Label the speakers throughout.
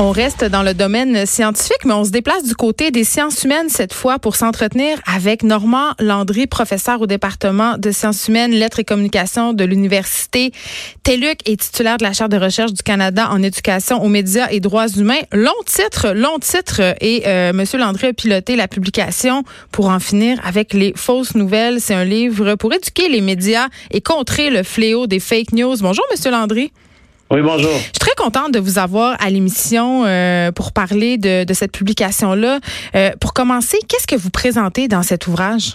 Speaker 1: On reste dans le domaine scientifique, mais on se déplace du côté des sciences humaines cette fois pour s'entretenir avec Normand Landry, professeur au département de sciences humaines, lettres et communications de l'Université TELUC et titulaire de la Chaire de recherche du Canada en éducation aux médias et droits humains. Long titre, long titre, et euh, Monsieur Landry a piloté la publication pour en finir avec les fausses nouvelles. C'est un livre pour éduquer les médias et contrer le fléau des fake news. Bonjour, Monsieur Landry.
Speaker 2: Oui, bonjour. Je
Speaker 1: suis très contente de vous avoir à l'émission euh, pour parler de, de cette publication-là. Euh, pour commencer, qu'est-ce que vous présentez dans cet ouvrage?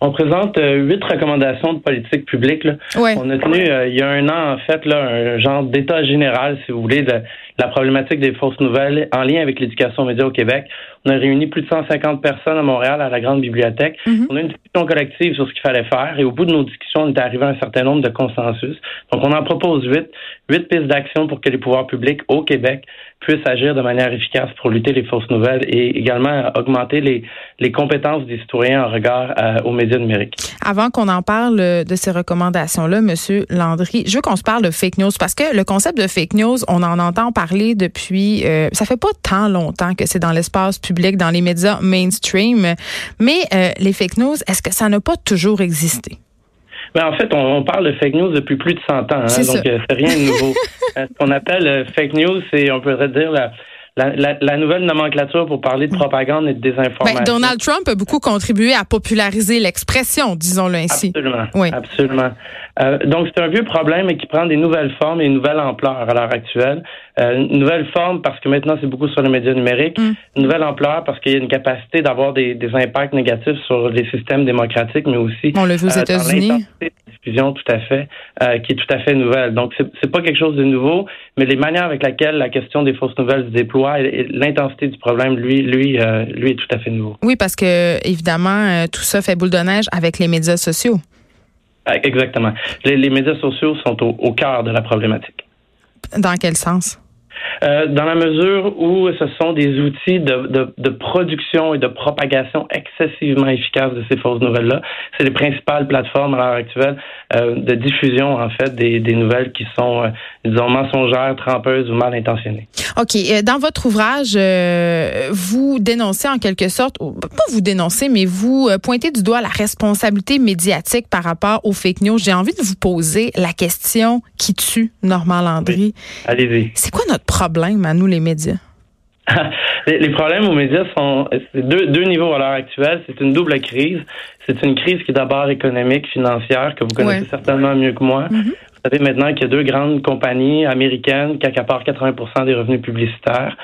Speaker 2: On présente euh, huit recommandations de politique publique. Là. On a tenu il y a un an en fait là un genre d'état général, si vous voulez, de la problématique des fausses nouvelles en lien avec l'éducation média au Québec. On a réuni plus de 150 personnes à Montréal à la Grande Bibliothèque. Mm-hmm. On a une discussion collective sur ce qu'il fallait faire et au bout de nos discussions, on est arrivé à un certain nombre de consensus. Donc, on en propose huit, huit pistes d'action pour que les pouvoirs publics au Québec puissent agir de manière efficace pour lutter les fausses nouvelles et également augmenter les, les compétences des citoyens en regard euh, aux médias numériques.
Speaker 1: Avant qu'on en parle de ces recommandations-là, Monsieur Landry, je veux qu'on se parle de fake news parce que le concept de fake news, on en entend parler depuis, euh, ça fait pas tant longtemps que c'est dans l'espace public, dans les médias mainstream, mais euh, les fake news, est-ce que ça n'a pas toujours existé?
Speaker 2: Ben, en fait, on, parle de fake news depuis plus de 100 ans, hein, donc euh, c'est rien de nouveau. Ce qu'on appelle fake news, c'est, on pourrait dire, la, la, nouvelle nomenclature pour parler de propagande et de désinformation.
Speaker 1: Ben, Donald Trump a beaucoup contribué à populariser l'expression, disons-le ainsi.
Speaker 2: Absolument. Oui. Absolument. Euh, donc, c'est un vieux problème et qui prend des nouvelles formes et une nouvelle ampleur à l'heure actuelle. Euh, une nouvelle forme parce que maintenant, c'est beaucoup sur les médias numériques. Mm. Une nouvelle ampleur parce qu'il y a une capacité d'avoir des, impacts négatifs sur les systèmes démocratiques, mais aussi...
Speaker 1: On l'a vu aux euh, États-Unis.
Speaker 2: Diffusion tout à fait, qui est tout à fait nouvelle. Donc, c'est pas quelque chose de nouveau, mais les manières avec lesquelles la question des fausses nouvelles se déploie et, l'intensité du problème, lui, lui, lui est tout à fait nouveau.
Speaker 1: Oui, parce que, évidemment, tout ça fait boule de neige avec les médias sociaux.
Speaker 2: Exactement. Les, médias sociaux sont au cœur de la problématique.
Speaker 1: Dans quel sens?
Speaker 2: Euh, dans la mesure où ce sont des outils de, de, de, production et de propagation excessivement efficaces de ces fausses nouvelles-là. C'est les principales plateformes à l'heure actuelle euh, de diffusion, en fait, des, des nouvelles qui sont, euh, disons, mensongères, trompeuses ou mal intentionnées.
Speaker 1: OK. Dans votre ouvrage, vous dénoncez en quelque sorte, pas vous dénoncez, mais vous pointez du doigt la responsabilité médiatique par rapport aux fake news. J'ai envie de vous poser la question qui tue Normand Landry.
Speaker 2: Allez-y.
Speaker 1: C'est quoi notre problème à nous, les médias?
Speaker 2: les, problèmes aux médias sont deux, deux niveaux à l'heure actuelle. C'est une double crise. C'est une crise qui est d'abord économique, financière, que vous connaissez certainement mieux que moi. Mm-hmm. Vous savez maintenant qu'il y a deux grandes compagnies américaines qui accaparent 80% des revenus publicitaires.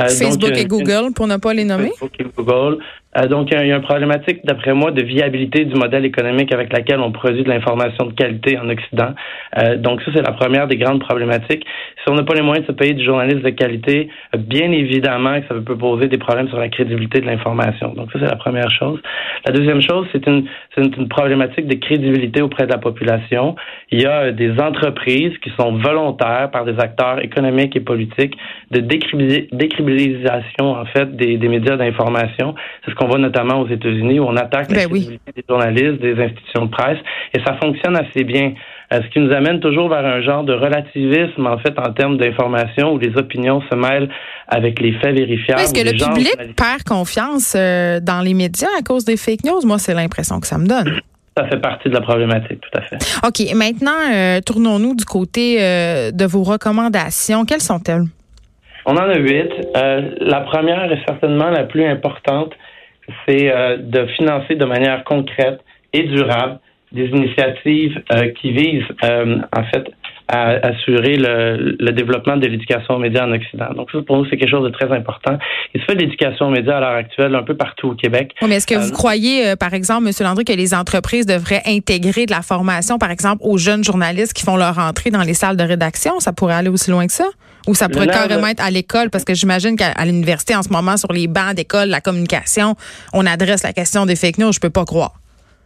Speaker 1: Euh, Facebook et Google, pour ne pas les nommer.
Speaker 2: Facebook et Google. Euh, donc, il y a une problématique, d'après moi, de viabilité du modèle économique avec laquelle on produit de l'information de qualité en Occident. Euh, donc, ça, c'est la première des grandes problématiques. Si on n'a pas les moyens de se payer du journaliste de qualité, bien évidemment que ça peut poser des problèmes sur la crédibilité de l'information. Donc, ça, c'est la première chose. La deuxième chose, c'est une, une, une, problématique de crédibilité auprès de la population. Il y a des entreprises qui sont volontaires par des acteurs économiques et politiques de décribilisation, en fait, des, des médias d'information. C'est ce qu'on voit notamment aux États-Unis où on attaque la ben crédibilité des journalistes, des institutions de presse, et ça fonctionne assez bien. Euh, ce qui nous amène toujours vers un genre de relativisme, en fait, en termes d'information, où les opinions se mêlent avec les faits vérifiables.
Speaker 1: Est-ce que le public perd confiance euh, dans les médias à cause des fake news? Moi, c'est l'impression que ça me donne.
Speaker 2: Ça fait partie de la problématique, tout à fait.
Speaker 1: OK. Maintenant, euh, tournons-nous du côté de vos recommandations. Quelles sont-elles?
Speaker 2: On en a huit. la première est certainement la plus importante c'est euh, de financer de manière concrète et durable des initiatives euh, qui visent, euh, en fait, à assurer le, le développement de l'éducation aux médias en Occident. Donc ça, pour nous, c'est quelque chose de très important. Il se fait de l'éducation aux médias à l'heure actuelle un peu partout au Québec.
Speaker 1: Oui, mais est-ce que vous croyez, par exemple, M. Landry, que les entreprises devraient intégrer de la formation, par exemple, aux jeunes journalistes qui font leur entrée dans les salles de rédaction? Ça pourrait aller aussi loin que ça? Ou ça pourrait carrément être à l'école, parce que j'imagine qu'à l'université, en ce moment, sur les bancs d'école, la communication, on adresse la question des fake news, je peux pas croire.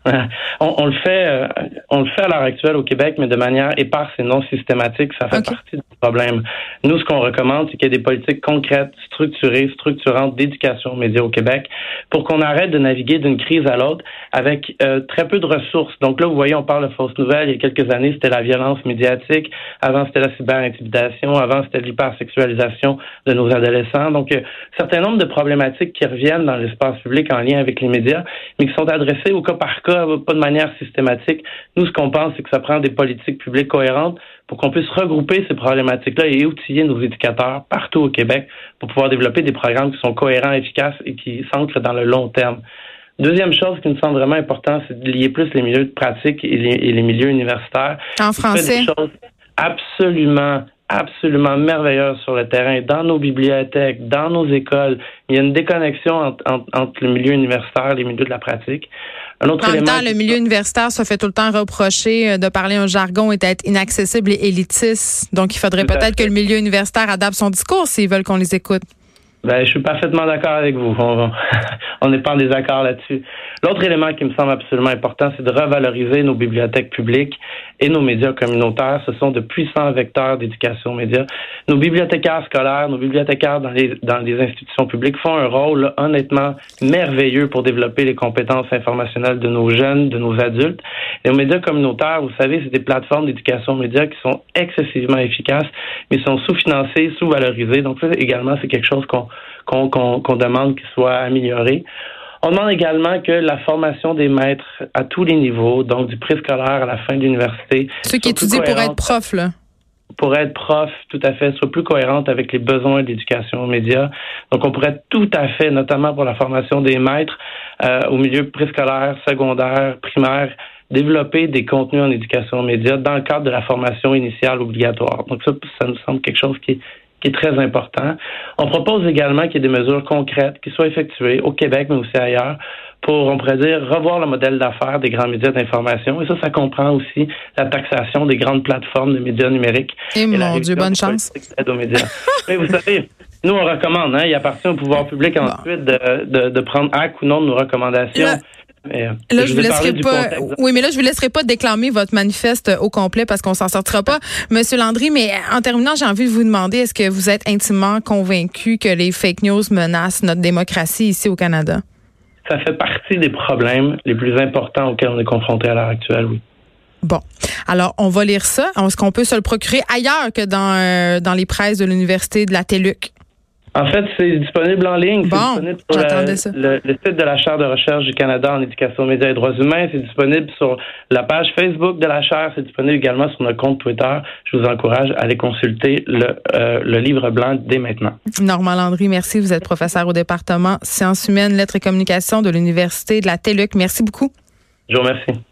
Speaker 2: On, le fait, euh, on le fait à l'heure actuelle au Québec, mais de manière éparse et non systématique. Ça fait partie du problème. Nous, ce qu'on recommande, c'est qu'il y ait des politiques concrètes, structurées, structurantes d'éducation aux médias au Québec, pour qu'on arrête de naviguer d'une crise à l'autre avec euh, très peu de ressources. Donc là, vous voyez, on parle de fausses nouvelles. Il y a quelques années, c'était la violence médiatique. Avant, c'était la cyberintimidation. Avant, c'était l'hypersexualisation de nos adolescents. Donc, un certain nombre de problématiques qui reviennent dans l'espace public en lien avec les médias, mais qui sont adressées au cas par cas pas de manière systématique. Nous, ce qu'on pense, c'est que ça prend des politiques publiques cohérentes pour qu'on puisse regrouper ces problématiques-là et outiller nos éducateurs partout au Québec pour pouvoir développer des programmes qui sont cohérents, efficaces et qui s'ancrent dans le long terme. Deuxième chose qui nous semble vraiment important, c'est de lier plus les milieux de pratique et les, milieux universitaires.
Speaker 1: En français.
Speaker 2: Absolument absolument merveilleuses sur le terrain, dans nos bibliothèques, dans nos écoles. Il y a une déconnexion entre, entre le milieu universitaire et les milieux de la pratique.
Speaker 1: Un autre en même temps, le milieu universitaire se fait tout le temps reprocher euh, de parler un jargon et d'être inaccessible et élitiste. Donc, il faudrait peut-être que le milieu universitaire adapte son discours s'ils veulent qu'on les écoute.
Speaker 2: Ben, je suis parfaitement d'accord avec vous. On n'est pas en désaccord là-dessus. L'autre élément qui me semble absolument important, c'est de revaloriser nos bibliothèques publiques et nos médias communautaires. Ce sont de puissants vecteurs d'éducation aux médias. Nos bibliothécaires scolaires, nos bibliothécaires dans les, dans les institutions publiques font un rôle honnêtement merveilleux pour développer les compétences informationnelles de nos jeunes, de nos adultes. Et aux médias communautaires, vous savez, c'est des plateformes d'éducation aux médias qui sont excessivement efficaces, mais sont sous-financées, sous-valorisées. Donc ça également, c'est quelque chose qu'on qu'on demande qu'il soit amélioré. On demande également que la formation des maîtres à tous les niveaux, donc du préscolaire à la fin de l'université.
Speaker 1: Ceux qui étudient pour être prof, là.
Speaker 2: Pour être prof, tout à fait, soit plus cohérente avec les besoins de l'éducation aux médias. Donc, on pourrait tout à fait, notamment pour la formation des maîtres euh, au milieu préscolaire, secondaire, primaire, développer des contenus en éducation aux médias dans le cadre de la formation initiale obligatoire. Donc, ça, ça nous semble quelque chose qui est qui est très important. On propose également qu'il y ait des mesures concrètes qui soient effectuées au Québec, mais aussi ailleurs, pour, on pourrait dire, revoir le modèle d'affaires des grands médias d'information. Et ça, ça comprend aussi la taxation des grandes plateformes de médias numériques.
Speaker 1: Eh, et, mon Dieu, bonne chance.
Speaker 2: Aux médias. Mais vous savez, nous, on recommande. Hein, il appartient au pouvoir public ensuite de, de, de, prendre acte ou non de nos recommandations.
Speaker 1: Euh, là, je, vous laisserai pas. Oui, mais là, je vous laisserai pas déclamer votre manifeste au complet parce qu'on s'en sortira pas, Monsieur Landry. Mais en terminant, j'ai envie de vous demander est-ce que vous êtes intimement convaincu que les fake news menacent notre démocratie ici au Canada?
Speaker 2: Ça fait partie des problèmes les plus importants auxquels on est confronté à l'heure actuelle, oui.
Speaker 1: Bon. Alors, on va lire ça. Est-ce qu'on peut se le procurer ailleurs que dans, euh, dans les presses de l'Université de la TELUC?
Speaker 2: En fait, c'est disponible en ligne.
Speaker 1: Bon,
Speaker 2: disponible sur le, site de la Chaire de recherche du Canada en éducation, médias et droits humains. C'est disponible sur la page Facebook de la Chaire. C'est disponible également sur notre compte Twitter. Je vous encourage à aller consulter le, euh, le livre blanc dès maintenant.
Speaker 1: Normand Landry, merci. Vous êtes professeur au département sciences humaines, lettres et communications de l'Université de la TELUC. Merci beaucoup.
Speaker 2: Je vous remercie.